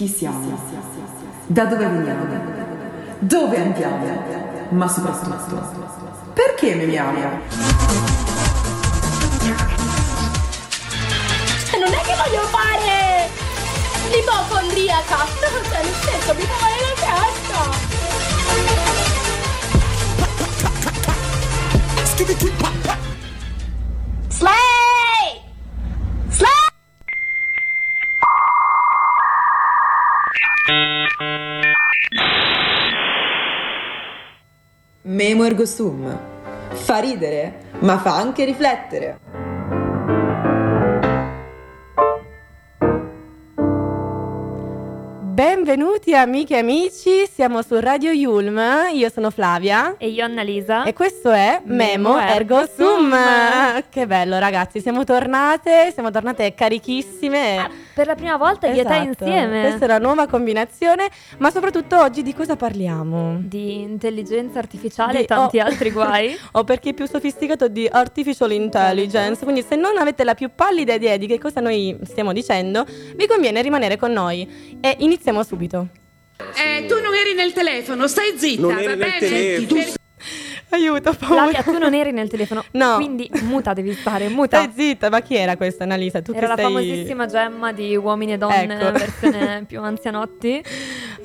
Chi siamo? Da dove veniamo? Dove andiamo? Ma soprattutto, perché memiamo? Cioè, non è che voglio fare l'ipocondriaca. Cioè, nel senso, mi fa male la testa. Slay! Memo ergo sum. Fa ridere, ma fa anche riflettere. Benvenuti amiche e amici, siamo su Radio Yulm, io sono Flavia E io Annalisa. e questo è Memo Memo Ergo Ergo Sum. Sum. Che bello ragazzi, siamo tornate, siamo tornate carichissime. per la prima volta io e te Esatto, insieme. Questa è una nuova combinazione, ma soprattutto oggi di cosa parliamo? Di intelligenza artificiale Di- e tanti oh. altri guai. o per chi è più sofisticato di artificial intelligence. Quindi se non avete la più pallida idea di che cosa noi stiamo dicendo, vi conviene rimanere con noi e iniziamo subito. Eh, tu non eri nel telefono, stai zitta. Non va eri nel bene? telefono. Tu- Aiuto, ho paura. Flavia, tu non eri nel telefono. No. Quindi muta devi stare, muta. Stai zitta, ma chi era questa Annalisa? Tu Era che la sei... famosissima gemma di uomini e donne, Ecco. versione più anzianotti.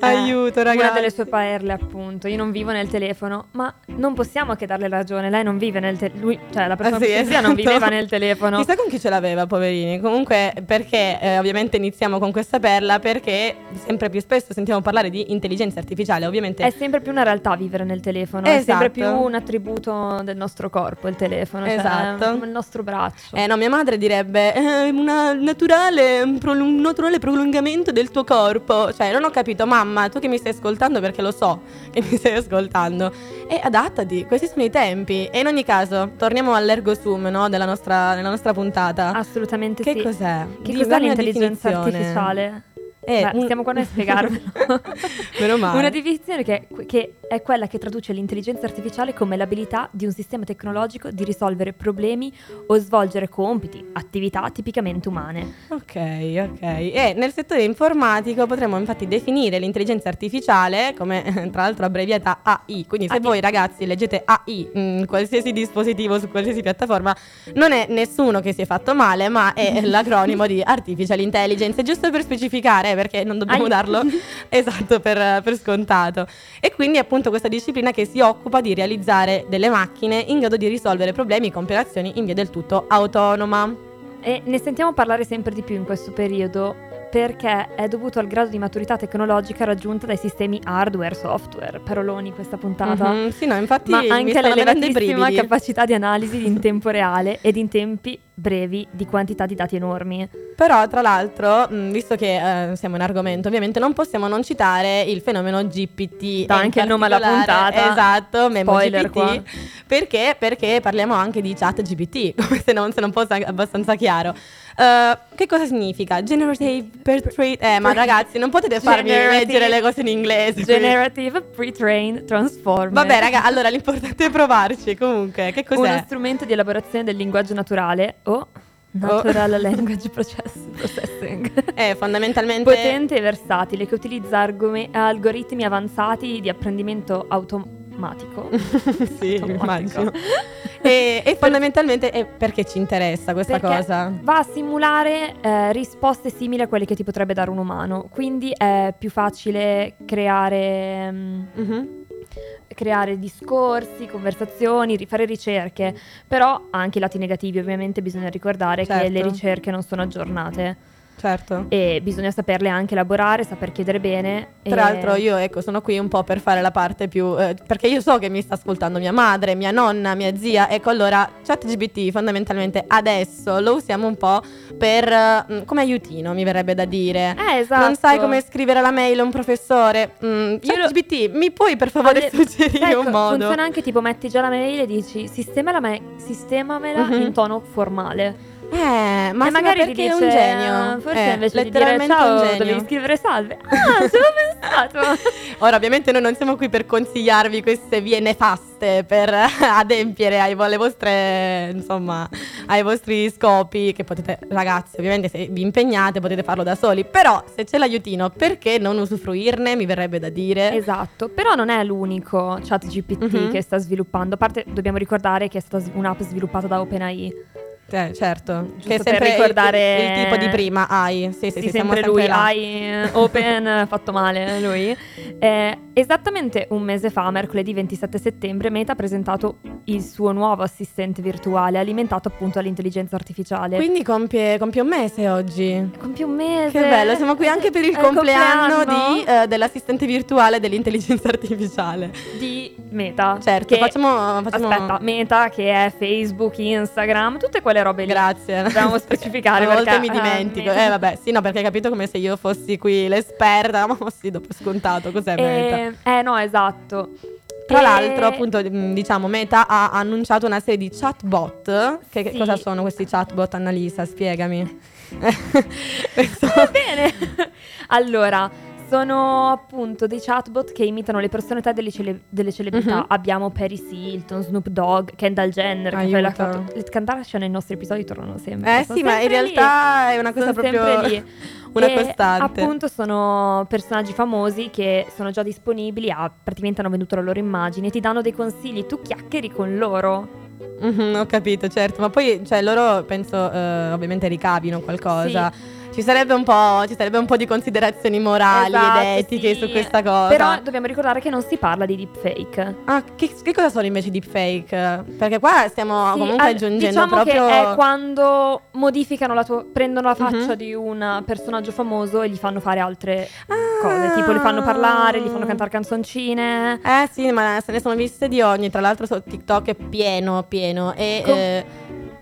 Aiuto, Eh, Una ragazzi. delle sue perle, appunto. Io non vivo nel telefono, ma non possiamo che darle ragione. Lei non vive nel telefono. Cioè, la persona Ah, sì, più sensibile non esatto. viveva nel telefono. Chissà con chi ce l'aveva, poverini. Comunque, perché eh, ovviamente iniziamo con questa perla? Perché sempre più spesso sentiamo parlare di intelligenza artificiale, ovviamente. È sempre più una realtà vivere nel telefono, è sempre più Esatto. un attributo del nostro corpo, il telefono, Esatto. cioè il nostro braccio. Eh no, mia madre direbbe "Eh, una naturale, un, un naturale prolungamento del tuo corpo. Cioè, non ho capito, mamma, tu che mi stai ascoltando perché lo so che mi stai ascoltando. E adattati, questi sono i tempi. E in ogni caso, torniamo all'ergo sum, no? Della nostra, della nostra puntata. Assolutamente che sì. cos'è? Che Di- cos'è l'intelligenza artificiale? Eh, Beh, un- Siamo qua noi a spiegarvelo. Meno male. Una definizione che, che è quella che traduce l'intelligenza artificiale come l'abilità di un sistema tecnologico di risolvere problemi o svolgere compiti, attività tipicamente umane. Ok, ok. E nel settore informatico potremmo infatti definire l'intelligenza artificiale come tra l'altro abbreviata AI. Quindi se AI. voi ragazzi leggete AI in qualsiasi dispositivo, su qualsiasi piattaforma, non è nessuno che si è fatto male, ma è l'acronimo di Artificial Intelligence. Giusto per specificare, perché non dobbiamo AI. darlo esatto per, per scontato. E quindi appunto questa disciplina che si occupa di realizzare delle macchine in grado di risolvere problemi con operazioni in via del tutto autonoma. E ne sentiamo parlare sempre di più in questo periodo perché è dovuto al grado di maturità tecnologica raggiunta dai sistemi hardware, software, paroloni questa puntata. Mhm, Sì, no, infatti Ma anche l'elevatissima capacità di analisi in tempo reale ed in tempi brevi di quantità di dati enormi. Però, tra l'altro, mh, visto che eh, siamo in argomento, ovviamente non possiamo non citare il fenomeno GPT. In anche il nome alla puntata. Esatto, Spoiler GPT. Perché? Perché parliamo anche di chat GPT, come se non, se non fosse abbastanza chiaro. Eh, che cosa significa? Generative Portrait... Eh, ma ragazzi, non potete farmi leggere le cose in inglese. Generative Pre-Trained Transformer. Vabbè, raga, allora l'importante è provarci. Comunque, che cos'è? Uno strumento di elaborazione del linguaggio naturale o Natural Language Process- Processing. È fondamentalmente... Potente e versatile che utilizza argome- algoritmi avanzati di apprendimento automatico. sì, Automatico. immagino. E, e fondamentalmente è perché ci interessa questa Perché cosa? Va a simulare eh, risposte simili a quelle che ti potrebbe dare un umano, quindi è più facile creare, mm, Mhm. Creare discorsi, conversazioni, fare ricerche, però anche i lati negativi, ovviamente bisogna ricordare che Certo. le ricerche non sono aggiornate Certo. e bisogna saperle anche elaborare, saper chiedere bene. Tra e- l'altro io ecco sono qui un po' per fare la parte più eh, perché io so che mi sta ascoltando mia madre, mia nonna, mia zia, ecco allora ChatGPT fondamentalmente adesso lo usiamo un po' per eh, come aiutino, mi verrebbe da dire. Eh, esatto. Non sai come scrivere la mail a un professore? Mm, Io lo- ChatGPT, mi puoi per favore Alle- suggerire Ecco, un modo? Funziona anche tipo metti già la mail e dici sistemala me- sistemamela Mhm. in tono formale. Eh, ma magari perché è un dice, genio. Forse Eh, invece di dire ciao genio. dovevi scrivere salve. Ah, ci avevo pensato. Ora, ovviamente noi non siamo qui per consigliarvi queste vie nefaste per adempiere ai, alle vostre, insomma, ai vostri scopi che potete, ragazzi, ovviamente se vi impegnate potete farlo da soli, però se c'è l'aiutino, perché non usufruirne? Mi verrebbe da dire. Esatto, però non è l'unico chat GPT Mhm. che sta sviluppando. A parte dobbiamo ricordare che è stata un'app sviluppata da OpenAI. Eh, certo, Giusto che è per sempre il- ricordare- il, tipo di prima, AI. Sì, sì, Sì, sì, sempre lui. AI, eh, Open, fatto male lui. Eh, esattamente un mese fa, mercoledì 27 settembre, Meta ha presentato il suo nuovo assistente virtuale alimentato appunto dall'intelligenza artificiale. Quindi compie, compie un mese oggi. Compie un mese. Che bello, siamo qui anche per il compleanno, compleanno di, eh, dell'assistente virtuale dell'intelligenza artificiale. di Meta. Certo, che- facciamo, facciamo... Aspetta, Meta che è Facebook, Instagram, tutte quelle robe lì. Grazie. Dobbiamo specificare A volte mi eh, dimentico. Meta. Eh, vabbè, sì, no, perché hai capito come se io fossi qui l'esperta. Ma sì, dopo scontato, cos'è Meta? Eh, eh, no, esatto. Tra E- l'altro, appunto, diciamo, Meta ha annunciato una serie di chatbot. Che, che Sì. cosa sono questi chatbot, Annalisa? Spiegami. Va bene. allora, sono appunto dei chatbot che imitano le personalità delle, cele- delle celebrità. Mhm. Abbiamo Paris Hilton, Snoop Dogg, Kendall Jenner, che poi l'ha Aiuto. fatto. Le Kardashian nei nostri episodi tornano sempre. Eh sono sì, ma in sempre lì. realtà è una cosa Sono proprio sempre lì. una E costante. Appunto sono personaggi famosi che sono già disponibili, ah, praticamente hanno venduto la loro immagine, ti danno dei consigli, tu chiacchieri con loro. Mhm, ho capito, certo, ma poi cioè, loro penso eh, ovviamente ricavino qualcosa. Ci sarebbe, un po', ci sarebbe un po' di considerazioni morali Esatto, ed etiche sì. su questa cosa. Però dobbiamo ricordare che non si parla di deepfake. Ah, che, che cosa sono invece deepfake? Perché qua stiamo Sì, comunque al- aggiungendo diciamo proprio. che è quando modificano la tua prendono la faccia Mhm. di un personaggio famoso e gli fanno fare altre Ah. cose, tipo li fanno parlare, gli fanno cantare canzoncine. Eh sì, ma se ne sono viste di ogni. Tra l'altro, su TikTok è pieno, pieno. E Com- eh,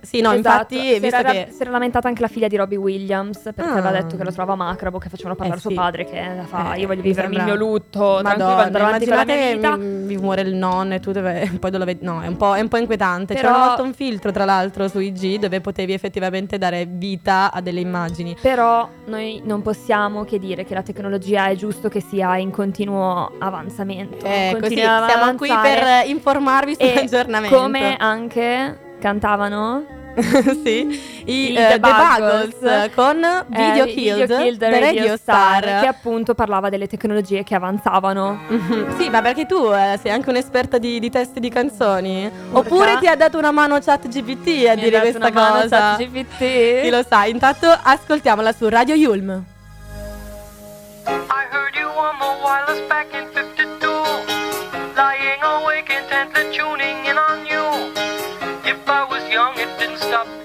sì, no, Esatto, infatti, si visto era, che. si era lamentata anche la figlia di Robbie Williams perché Ah. aveva detto che lo trovava macrabo, che facevano parlare Eh, suo sì. padre che fa Eh, io voglio mi vivermi il sembra- mio lutto, tranquillo, Madonna, andare avanti con la mi, mi muore il nonno e tu deve, poi lo vedi. No, è un po', è un po' inquietante. Però- C'era un filtro, tra l'altro, su IG dove potevi effettivamente dare vita a delle immagini. Però noi non possiamo che dire che la tecnologia è giusto che sia in continuo avanzamento. Eh, così siamo qui per informarvi sull'aggiornamento. come anche cantavano sì, i, I eh, The Buggles, Buggles con Video eh, Killed, Video Killed The the Radio Star. che appunto parlava delle tecnologie che avanzavano. Mhm. Sì, ma perché tu eh, sei anche un'esperta di, di testi di canzoni? Urca. Oppure ti ha dato una mano ChatGPT a Mi dire questa una mano cosa? ChatGPT. Chi lo sa, intanto ascoltiamola su Radio Yulm. I heard you on the wireless back in 52. Lying awake intently tuning in on you. 감사합니다.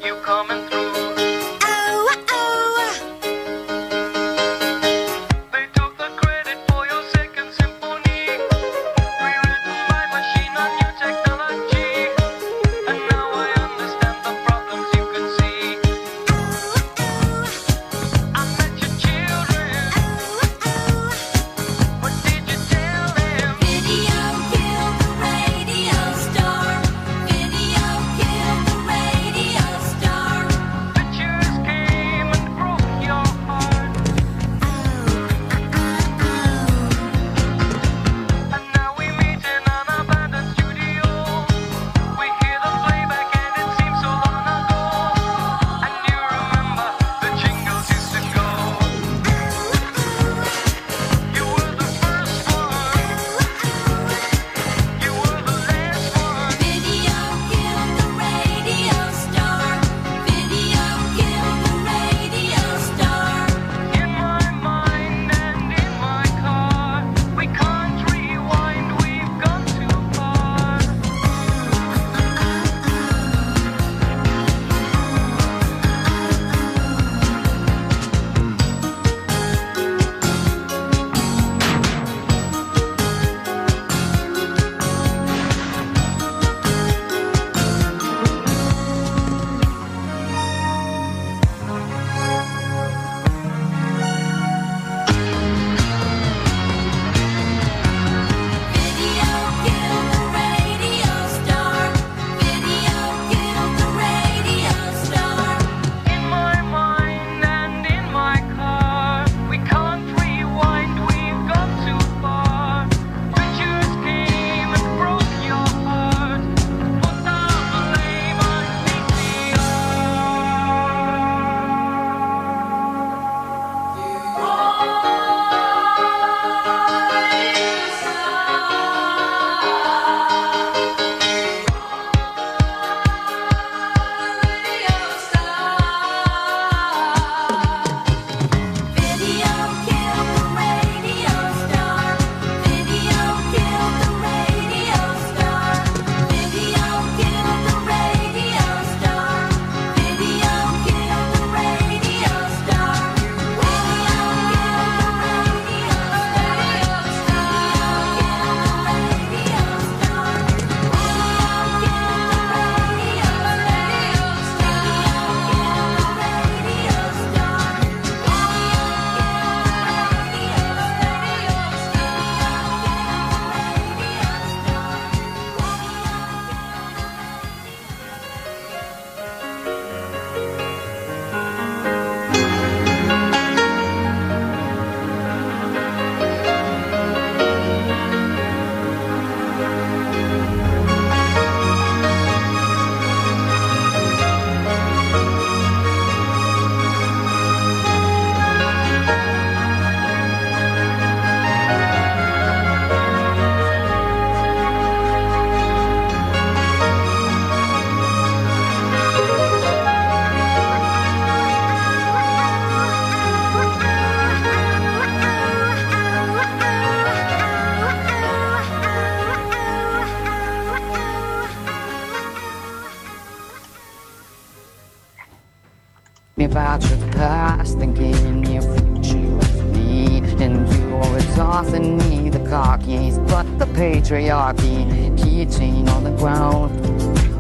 Patriarchy. Keychain on the ground.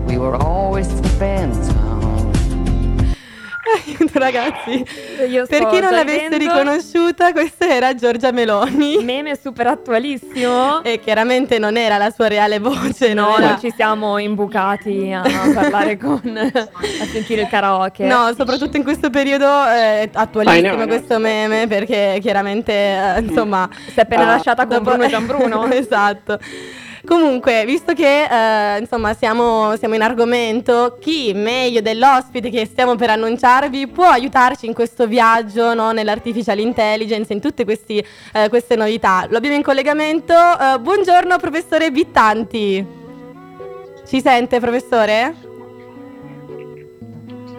We were always. Aiuto ragazzi. Io Per chi non l'avesse riconosciuta, questa era Giorgia Meloni. Meme super attualissimo. E chiaramente non era la sua reale voce, No, no? Era- non ci siamo imbucati a parlare con a sentire il karaoke. No, soprattutto in questo periodo è attualissimo I know, questo meme perché chiaramente, eh, insomma... Si è appena ah, lasciata con dopo- Bruno Gianbruno. esatto. Comunque, visto che eh, insomma siamo, siamo in argomento, chi meglio dell'ospite che stiamo per annunciarvi può aiutarci in questo viaggio no, nell'artificial intelligence, in tutte questi, eh, queste novità? Lo abbiamo in collegamento. Eh, buongiorno professore Bittanti. Ci sente professore?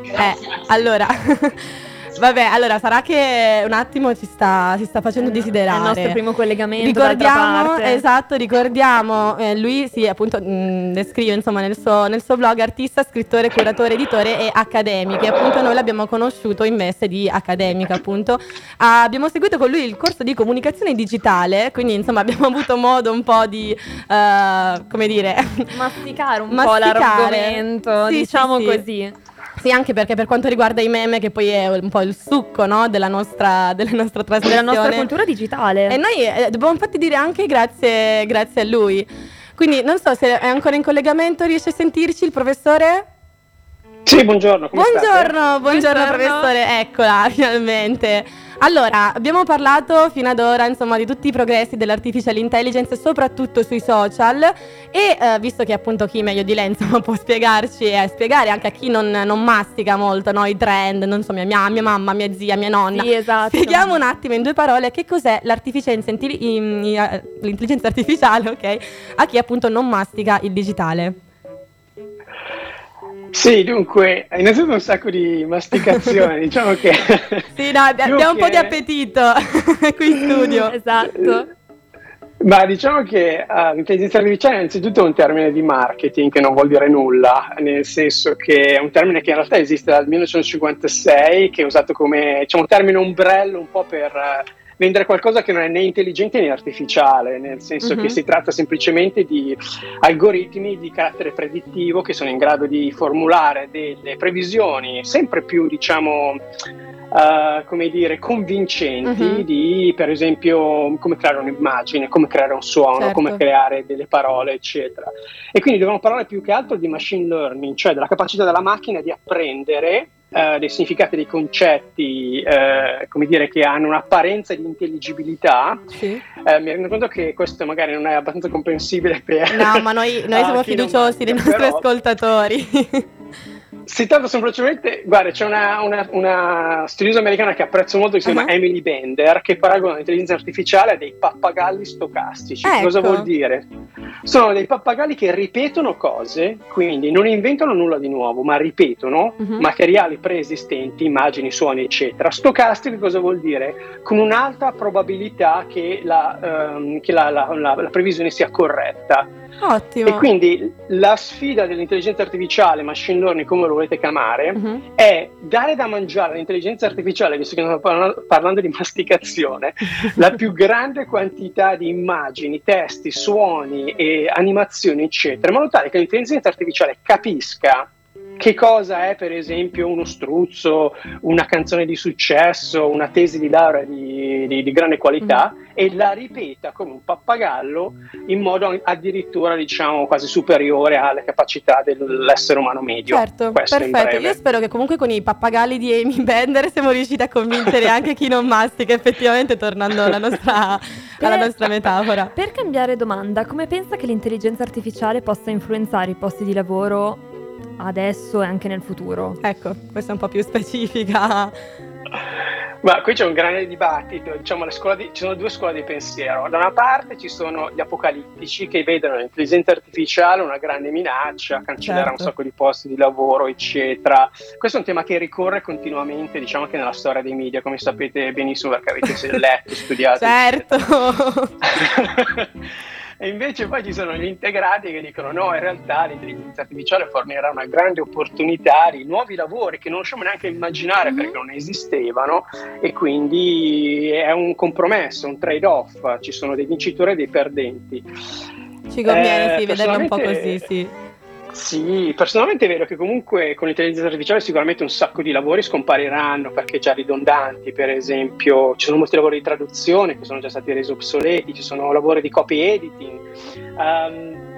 Eh, allora, vabbè, allora sarà che un attimo ci sta, ci sta facendo È il desiderare. nostro primo collegamento Ricordiamo, esatto, ricordiamo, eh, lui si appunto mh, descrive insomma nel suo, nel suo blog artista, scrittore, curatore, editore e accademico e appunto noi l'abbiamo conosciuto in veste di accademica appunto. Ah, abbiamo seguito con lui il corso di comunicazione digitale, quindi insomma abbiamo avuto modo un po' di, eh, come dire, masticare un po' Masticare. l'argomento, Sì, sì, diciamo sì. così. Sì, anche perché per quanto riguarda i meme, che poi è un po' il succo no, della, nostra, della nostra Della trasmissione. nostra cultura digitale. E noi eh, dobbiamo infatti dire anche grazie, grazie a lui. Quindi non so se è ancora in collegamento, riesce a sentirci il professore? Sì, buongiorno. Come state? Buongiorno, buongiorno, Buongiorno. professore, eccola finalmente. Allora, abbiamo parlato fino ad ora insomma di tutti i progressi dell'artificial intelligence, soprattutto sui social e eh, visto che appunto chi meglio di lei insomma può spiegarci e spiegare anche a chi non, non mastica molto no, i trend, non so, mia, mia, mia mamma, mia zia, mia nonna, Sì, esatto. Spieghiamo un attimo in due parole che cos'è l'artificienza eh, l'intelligenza artificiale, ok? A chi appunto non mastica il digitale. Sì, dunque, innanzitutto un sacco di masticazione, diciamo che... Sì, no, abbiamo un po' che- di appetito qui in studio. Esatto. Ma diciamo che ah, l'intelligenza artificiale è innanzitutto un termine di marketing che non vuol dire nulla, nel senso che è un termine che in realtà esiste dal 1956, che è usato come diciamo, un termine ombrello un po' per eh, vendere qualcosa che non è né intelligente né artificiale, nel senso Mhm. che si tratta semplicemente di algoritmi di carattere predittivo che sono in grado di formulare delle previsioni sempre più, diciamo, eh, come dire, convincenti Mhm. di, per esempio, come creare un'immagine, come creare un suono, Certo. come creare delle parole, eccetera. E quindi dobbiamo parlare più che altro di machine learning, cioè della capacità della macchina di apprendere eh, dei significati, dei concetti, eh, come dire, che hanno un'apparenza di intelligibilità. Sì. Eh, mi rendo conto che questo magari non è abbastanza comprensibile per... No, ma noi, noi siamo chi non fiduciosi dei nostri però- ascoltatori. Si tratta semplicemente, guarda, c'è una, una- una studiosa americana che apprezzo molto che si chiama Ah. Emily Bender, che paragona l'intelligenza artificiale a dei pappagalli stocastici. Ecco. Cosa vuol dire? Sono dei pappagalli che ripetono cose, quindi non inventano nulla di nuovo, ma ripetono Mhm. materiali preesistenti, immagini, suoni, eccetera. Stocastico cosa vuol dire? Con un'alta probabilità che la, ehm, che la- la- la previsione sia corretta. Ottimo. E quindi la sfida dell'intelligenza artificiale, machine learning, come lo volete chiamare, Mhm. è dare da mangiare all'intelligenza artificiale, visto che stiamo parlando, parlando di masticazione, la più grande quantità di immagini, testi, suoni e animazioni, eccetera, in modo tale che l'intelligenza artificiale capisca che cosa è, per esempio, uno struzzo, una canzone di successo, una tesi di laurea di, di- di grande qualità e la ripeta come un pappagallo in modo addirittura, diciamo, quasi superiore alle capacità dell'essere umano medio. Certo, Questo perfetto. Io spero che comunque con i pappagalli di Amy Bender siamo riusciti a convincere anche chi non mastica, effettivamente tornando alla nostra, alla nostra metafora. Per cambiare domanda, come pensa che l'intelligenza artificiale possa influenzare i posti di lavoro adesso e anche nel futuro? Ecco, questa è un po' più specifica. Ma qui c'è un grande dibattito, diciamo, di- ci sono due scuole di pensiero. Da una parte ci sono gli apocalittici che vedono l'intelligenza artificiale una grande minaccia, cancellerà Certo. un sacco di posti di lavoro, eccetera. Questo è un tema che ricorre continuamente, diciamo anche nella storia dei media, come sapete benissimo perché avete letto, studiato. Certo. E invece poi ci sono gli integrati che dicono no, in realtà l'intelligenza artificiale fornirà una grande opportunità di nuovi lavori che non riusciamo neanche a immaginare Mhm. perché non esistevano e quindi è un compromesso, un trade-off, ci sono dei vincitori e dei perdenti. Ci conviene, Eh, sì, vederla un po' così, sì. Sì, personalmente è vero che comunque con l'intelligenza artificiale sicuramente un sacco di lavori scompariranno perché già ridondanti, per esempio ci sono molti lavori di traduzione che sono già stati resi obsoleti, ci sono lavori di copy editing, Ehm,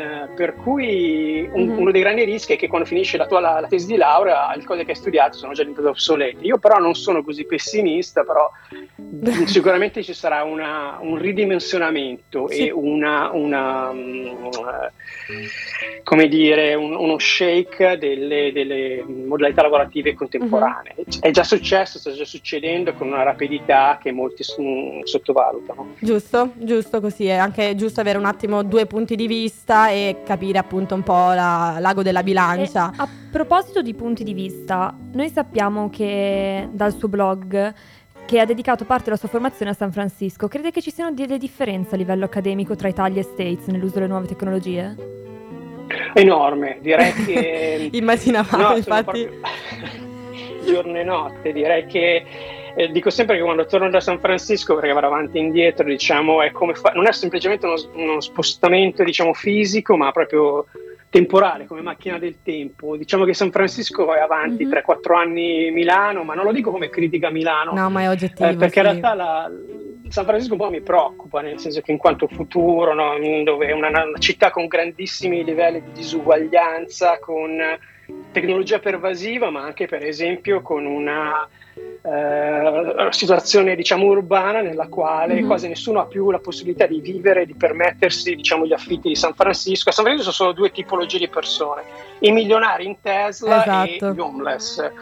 mh, per cui un- Mhm. uno dei grandi rischi è che quando finisce la tua la, la tesi di laurea le cose che hai studiato sono già diventate obsolete. Io però non sono così pessimista, però sicuramente ci sarà una- un ridimensionamento Sì. e una, una, eh, come dire, un- uno shake delle, delle modalità lavorative contemporanee. È già successo, sta già succedendo con una rapidità che molti s- sottovalutano. Giusto, giusto così, è anche giusto avere un attimo due punti di vista e capire appunto un po' la- l'ago della bilancia. E a proposito di punti di vista, noi sappiamo che dal suo blog che ha dedicato parte della sua formazione a San Francisco, crede che ci siano delle differenze a livello accademico tra Italia e States nell'uso delle nuove tecnologie? Enorme, direi che... Immaginavamo, No, infatti. proprio giorno e notte. Direi che eh, dico sempre che quando torno da San Francisco, perché vado avanti e indietro, diciamo, è come fa- non è semplicemente uno, uno spostamento diciamo, fisico, ma proprio temporale, come macchina del tempo. Diciamo che San Francisco è avanti Mhm. 3-4 anni Milano, ma non lo dico come critica a Milano, No, ma è oggettivo. eh, perché sì. in realtà la- San Francisco un po' mi preoccupa, nel senso che in quanto futuro, no, dove è una, una città con grandissimi livelli di disuguaglianza, con tecnologia pervasiva, ma anche per esempio con una eh, situazione diciamo urbana nella quale Mhm. quasi nessuno ha più la possibilità di vivere, di permettersi diciamo gli affitti di San Francisco. A San Francisco sono solo due tipologie di persone, i milionari in Tesla Esatto. e gli homeless. E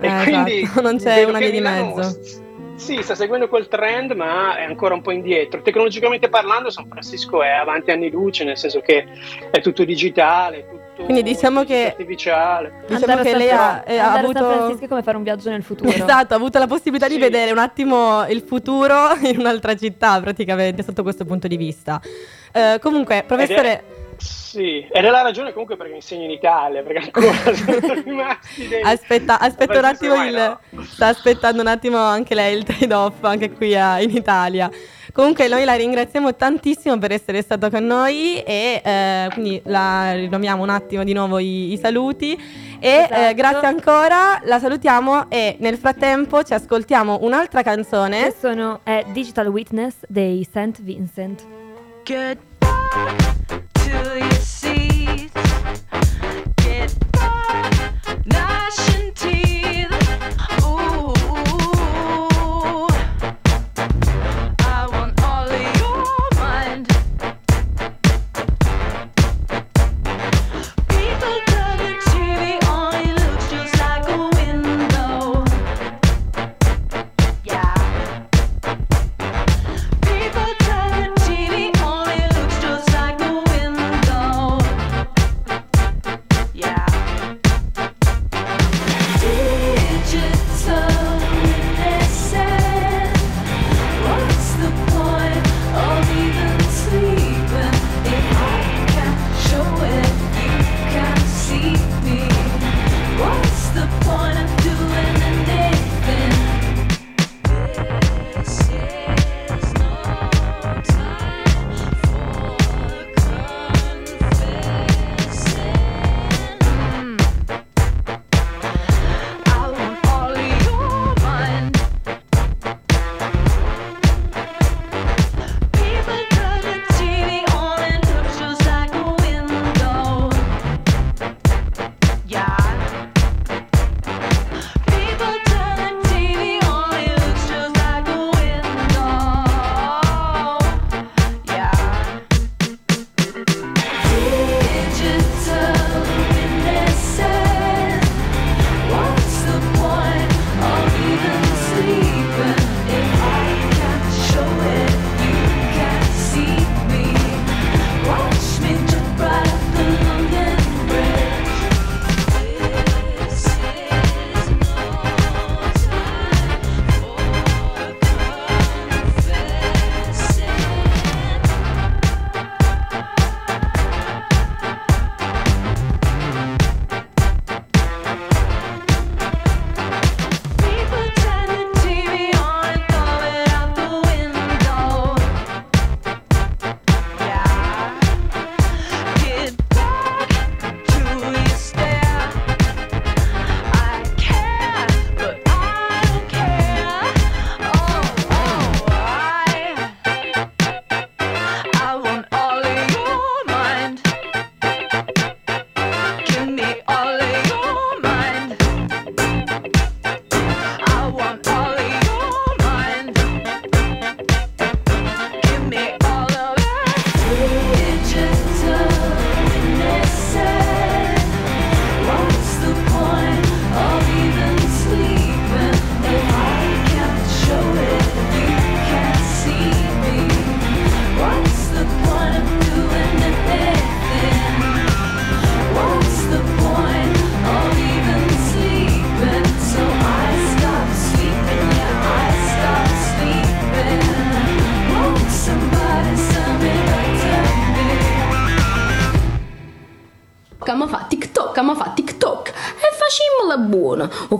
Eh, quindi esatto, non c'è una via di mezzo. s- Sì, sta seguendo quel trend, ma è ancora un po' indietro. Tecnologicamente parlando, San Francisco è avanti anni luce, nel senso che è tutto digitale, è tutto Quindi diciamo che- artificiale. Diciamo che lei ha, eh, ha San avuto... Francisco è come fare un viaggio nel futuro. Esatto, ha avuto la possibilità di Sì. vedere un attimo il futuro in un'altra città, praticamente, sotto questo punto di vista. Eh, comunque, professore, Sì, ed è la ragione comunque perché insegno in Italia, perché ancora sono rimasti dei... aspetta, aspetta un attimo, il, no. sta aspettando un attimo anche lei il trade-off, anche qui a- in Italia. Comunque noi la ringraziamo tantissimo per essere stato con noi e eh, quindi la rinomiamo un attimo di nuovo i, i saluti e Esatto. eh, grazie ancora, la salutiamo e nel frattempo ci ascoltiamo un'altra canzone. E sono è Digital Witness dei St. Vincent. Back you.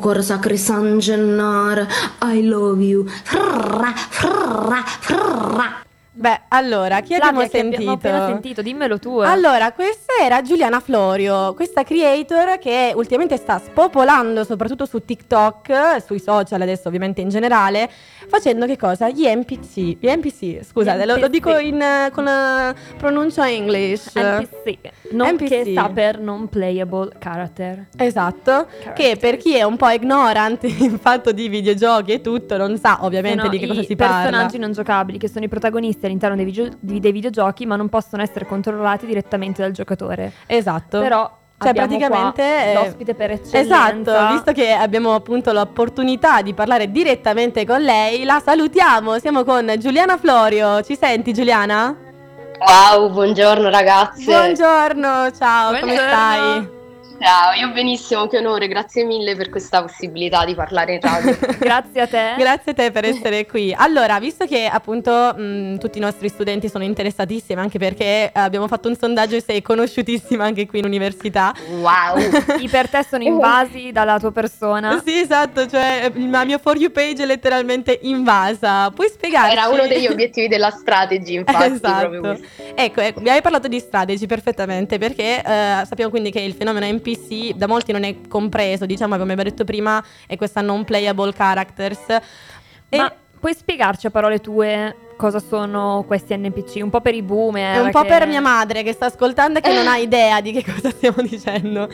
Cor sacre San Gennaro, I love you. Frrra, frrra, frrra. Beh, allora, chi Flavia, abbiamo che abbiamo sentito? appena sentito, dimmelo tu. eh. Allora, questa era Giuliana Florio, questa creator che ultimamente sta spopolando soprattutto su TikTok, sui social adesso ovviamente in generale, facendo che cosa? Gli NPC. Gli NPC, scusate, lo, lo dico in, con la pronuncia English. NPC, non che NPC. sta per non playable character. Esatto, che per chi è un po' ignorante in fatto di videogiochi e tutto, non sa ovviamente Sono di che cosa i si parla. personaggi non giocabili che sono i protagonisti all'interno dei, di- dei videogiochi ma non possono essere controllati direttamente dal giocatore. Esatto. Però Cioè, praticamente qua eh, l'ospite per eccellenza. Esatto, visto che abbiamo appunto l'opportunità di parlare direttamente con lei, la salutiamo. Siamo con Giuliana Florio. Ci senti Giuliana? Wow, buongiorno ragazze. Buongiorno, ciao, come Buongiorno. stai? Ciao, io benissimo, che onore, grazie mille per questa possibilità di parlare in radio. Grazie a te. Grazie a te per essere qui. Allora, visto che appunto mh, tutti i nostri studenti sono interessatissimi, anche perché abbiamo fatto un sondaggio e sei conosciutissima anche qui in università. Wow. I per te sono invasi dalla tua persona. Sì, esatto, cioè il la mia For You page è letteralmente invasa. Puoi spiegarci? Era uno degli obiettivi della strategy, infatti, esatto. Ecco, ecco, mi hai parlato di strategy perfettamente perché eh, sappiamo quindi che il fenomeno NPC da molti non è compreso, diciamo come abbiamo detto prima, è questa non playable characters. E Ma puoi spiegarci a parole tue cosa sono questi NPC? Un po' per i boomer. è un po' che- per mia madre che sta ascoltando e che non ha idea di che cosa stiamo dicendo.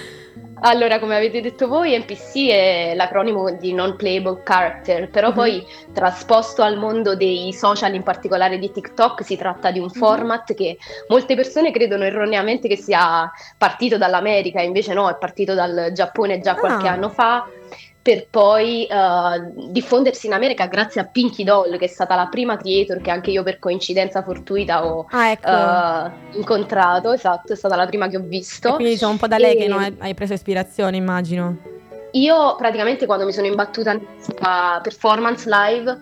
Allora, come avete detto voi, NPC è l'acronimo di Non Playable Character, però Mhm. poi trasposto al mondo dei social, in particolare di TikTok, si tratta Mhm. di un format che molte persone credono erroneamente che sia partito dall'America, invece no, è partito dal Giappone già qualche Ah. anno fa. Per poi eh, diffondersi in America grazie a Pinky Doll, che è stata la prima creator che anche io per coincidenza fortuita ho Ah, ecco. eh, incontrato. Esatto, è stata la prima che ho visto. E quindi diciamo un po' da lei E- che no, hai- hai preso ispirazione, immagino. Io praticamente quando mi sono imbattuta nella performance live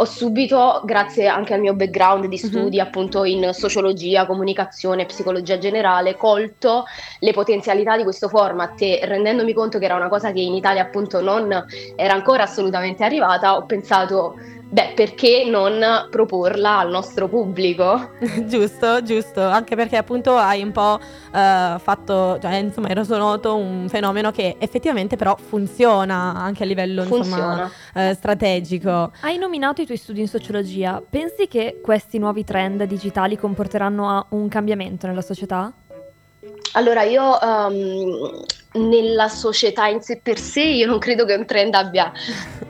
ho subito, grazie anche al mio background di studi appunto in sociologia, comunicazione, psicologia generale, colto le potenzialità di questo format e rendendomi conto che era una cosa che in Italia appunto non era ancora assolutamente arrivata, ho pensato, beh, perché non proporla al nostro pubblico? giusto, giusto, anche perché appunto hai un po' eh, fatto, cioè insomma hai reso noto un fenomeno che effettivamente però funziona anche a livello insomma Funziona. eh, strategico. Hai nominato i tuoi studi in sociologia. Pensi che questi nuovi trend digitali comporteranno a un cambiamento nella società? Allora, io ehm, nella società in sé per sé, io non credo che un trend abbia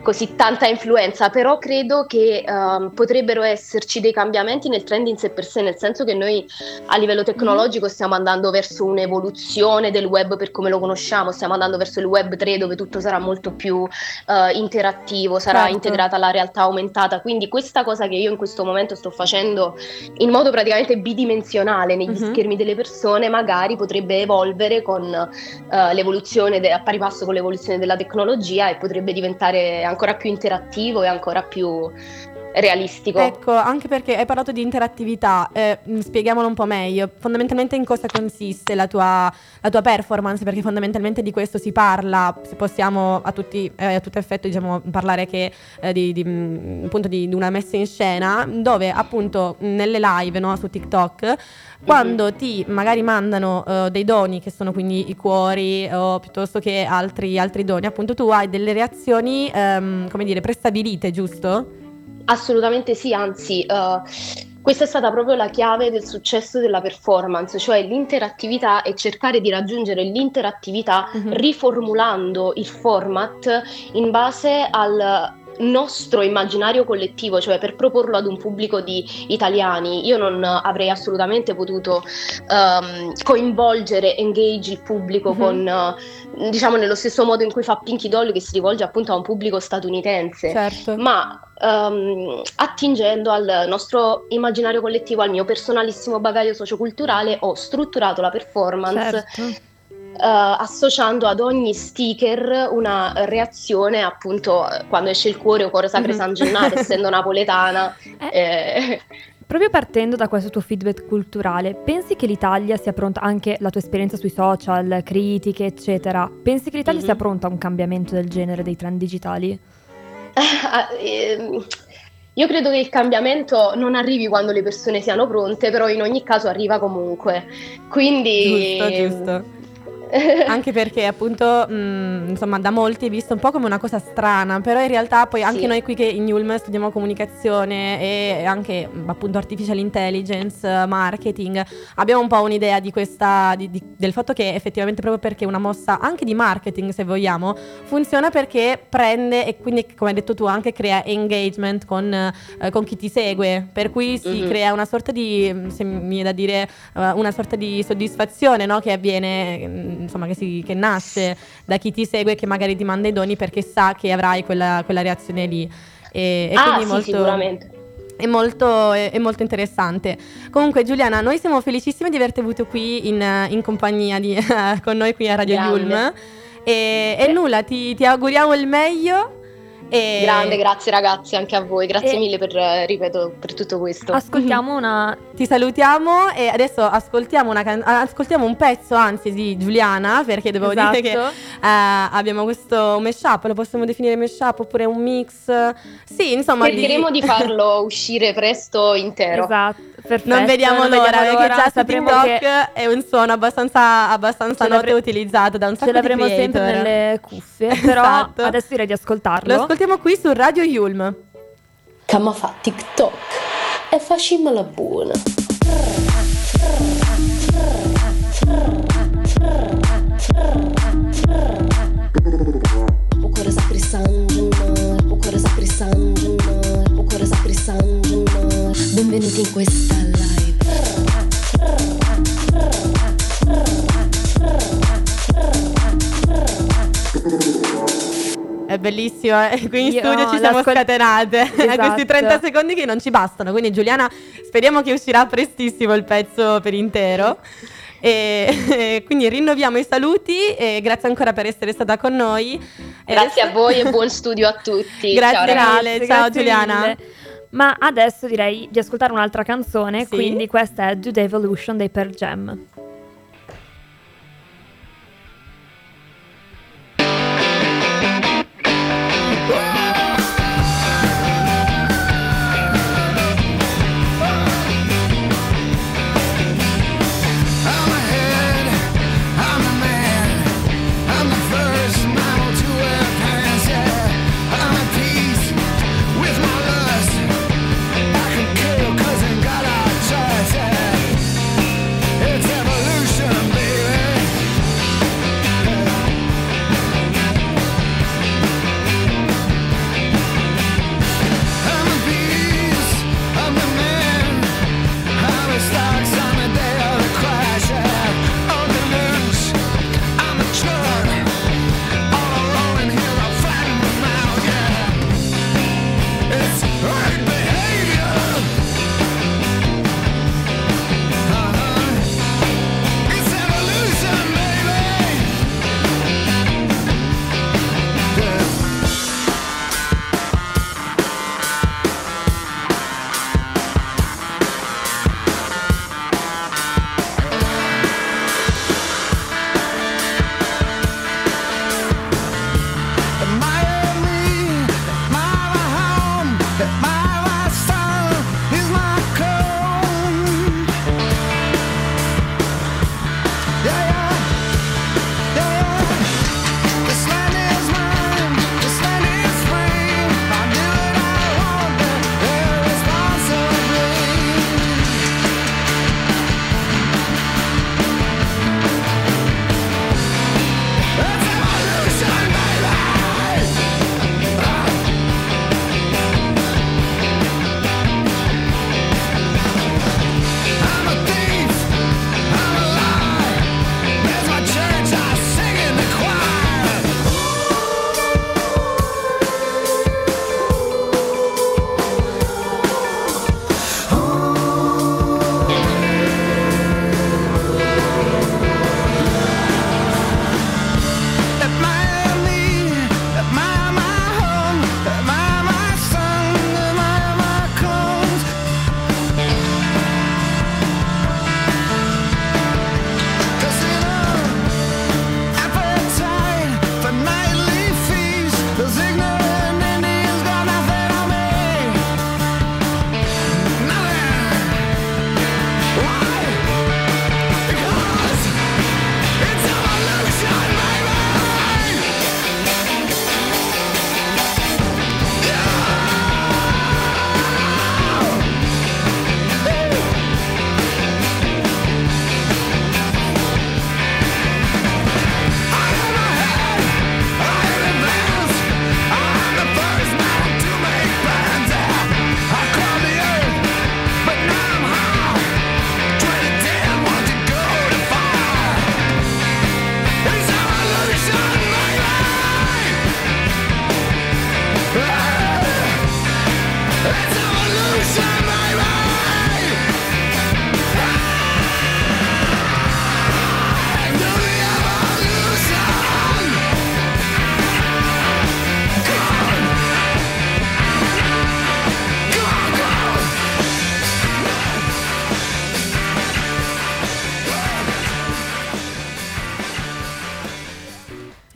così tanta influenza, però credo che ehm, potrebbero esserci dei cambiamenti nel trend in sé per sé, nel senso che noi a livello tecnologico stiamo andando verso un'evoluzione del web per come lo conosciamo, stiamo andando verso il web 3 dove tutto sarà molto più eh, interattivo, sarà Certo. integrata la realtà aumentata, quindi questa cosa che io in questo momento sto facendo in modo praticamente bidimensionale negli Mhm. schermi delle persone, magari potrebbe evolvere con eh, l'evoluzione, de- a pari passo con l'evoluzione della tecnologia e potrebbe diventare ancora più interattivo e ancora più realistico. Ecco, anche perché hai parlato di interattività, eh, mh, spieghiamolo un po' meglio. Fondamentalmente in cosa consiste la tua, la tua performance? Perché fondamentalmente di questo si parla, se possiamo a tutti, eh, a tutto effetto diciamo, parlare che eh, di, di, mh, appunto di, di una messa in scena, dove appunto mh, nelle live no, su TikTok, quando ti magari mandano eh, dei doni, che sono quindi i cuori o piuttosto che altri, altri doni, appunto tu hai delle reazioni, ehm, come dire, prestabilite, giusto? Assolutamente sì, anzi, eh, questa è stata proprio la chiave del successo della performance, cioè l'interattività e cercare di raggiungere l'interattività Mhm. riformulando il format in base al nostro immaginario collettivo, cioè per proporlo ad un pubblico di italiani. Io non avrei assolutamente potuto ehm, coinvolgere, engage il pubblico Mhm. con, eh, diciamo, nello stesso modo in cui fa Pinky Doll che si rivolge appunto a un pubblico statunitense Certo. ma ehm, attingendo al nostro immaginario collettivo, al mio personalissimo bagaglio socioculturale, ho strutturato la performance Certo. eh, associando ad ogni sticker una reazione, appunto, eh, quando esce il cuore o cuore sacre Mhm. San Gennaro, essendo napoletana. eh, proprio partendo da questo tuo feedback culturale, pensi che l'Italia sia pronta, anche la tua esperienza sui social, critiche, eccetera, pensi che l'Italia Mhm. sia pronta a un cambiamento del genere dei trend digitali? Ah, ehm, Io credo che il cambiamento non arrivi quando le persone siano pronte, però in ogni caso arriva comunque. Quindi Giusto, giusto. Anche perché appunto, mh, insomma, da molti è visto un po' come una cosa strana, però in realtà poi anche Sì. noi qui che in Ulm studiamo comunicazione e anche appunto artificial intelligence, marketing, abbiamo un po' un'idea di questa, di- di- del fatto che effettivamente proprio perché una mossa anche di marketing, se vogliamo, funziona perché prende e quindi, come hai detto tu, anche crea engagement con, eh, con chi ti segue, per cui si Mhm. crea una sorta di, se mi viene da dire, eh, una sorta di soddisfazione no? che avviene, mh, insomma, che, si- che nasce da chi ti segue, che magari ti manda i doni perché sa che avrai quella, quella reazione lì. E, e ah, quindi sì, molto, sicuramente. è molto, è, è molto interessante. Comunque, Giuliana, noi siamo felicissime di averti avuto qui in, in compagnia di- con noi qui a Radio Grande. Yulm. E, e nulla, ti, ti auguriamo il meglio. E Grande, grazie ragazzi, anche a voi. Grazie E- mille per, eh, ripeto, per tutto questo. Ascoltiamo una... Ti salutiamo e adesso ascoltiamo, una can- ascoltiamo un pezzo, anzi, di Giuliana, perché devo Esatto. dire che eh, abbiamo questo mashup, lo possiamo definire mashup oppure un mix. Sì, insomma, di- Cercheremo di farlo uscire presto intero. Esatto, perfetto. Non vediamo non l'ora, vediamo perché l'ora, già su TikTok che è un suono abbastanza, abbastanza Ce noto e utilizzato da un sacco ce l'avremo di creator. sempre nelle cuffie, però Esatto. adesso direi di ascoltarlo. Lo ascoltiamo qui su Radio Yulm. Ma fa TikTok e facciamola buona. O sacri San Gennaro, o San Gennaro, o Gennaro. Benvenuti in questa live. È bellissimo, eh. qui in Io studio ci siamo l'ascol- scatenate. Esatto. Questi 30 secondi che non ci bastano. Quindi, Giuliana, speriamo che uscirà prestissimo il pezzo per intero. E, e quindi rinnoviamo i saluti e grazie ancora per essere stata con noi. E Grazie a adesso- voi e buon studio a tutti. Grazie Ciao, ragazzi. ciao, grazie Giuliana. mille. Ma adesso direi di ascoltare un'altra canzone, Sì. quindi questa è Do the Evolution dei Per Jam.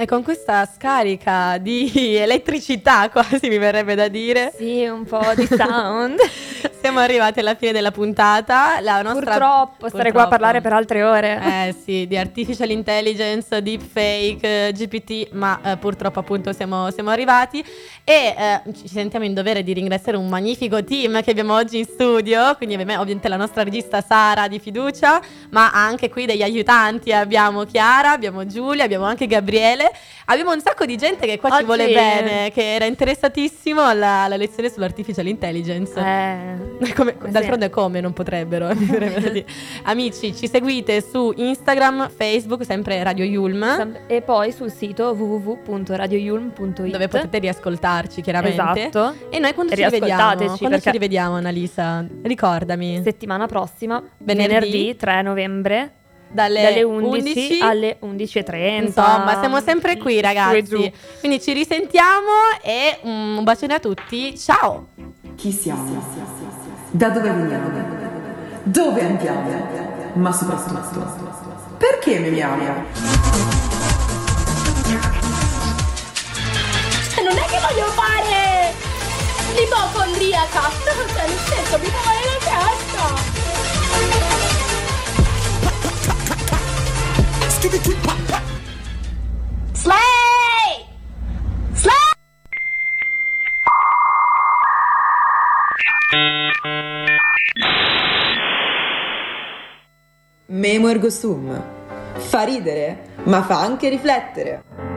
E con questa scarica di elettricità, quasi mi verrebbe da dire. Sì, un po' di sound. Siamo arrivati alla fine della puntata. La nostra... Purtroppo, starei qua a parlare per altre ore. Eh sì, di artificial intelligence, deepfake, eh, GPT, ma eh, purtroppo appunto siamo, siamo arrivati e eh, ci sentiamo in dovere di ringraziare un magnifico team che abbiamo oggi in studio, quindi ovvi- ovviamente la nostra regista Sara di fiducia, ma anche qui degli aiutanti abbiamo Chiara, abbiamo Giulia, abbiamo anche Gabriele, abbiamo un sacco di gente che qua ci Oggi- vuole bene, che era interessatissimo alla, alla lezione sull'artificial intelligence. Eh, Come- d'altronde come non potrebbero amici ci seguite su Instagram Facebook sempre Radio Yulm E poi sul sito www.radioyulm.it dove potete riascoltarci chiaramente Esatto. e noi quando ci rivediamo quando ci rivediamo Annalisa ricordami settimana prossima, Venerdì. venerdì, 3 novembre, dalle, dalle 11, 11 alle 11.30. Insomma, siamo sempre qui, ragazzi. giù. Quindi ci risentiamo e un bacione a tutti. Ciao! Chi siamo? Da dove veniamo? Dove andiamo? Ma soprattutto, perché memiamo? Non è che voglio fare l'ipocondriaca. Cioè, nel senso, mi fa male la testa. Slay! Memo ergo sum. Fa ridere, ma fa anche riflettere.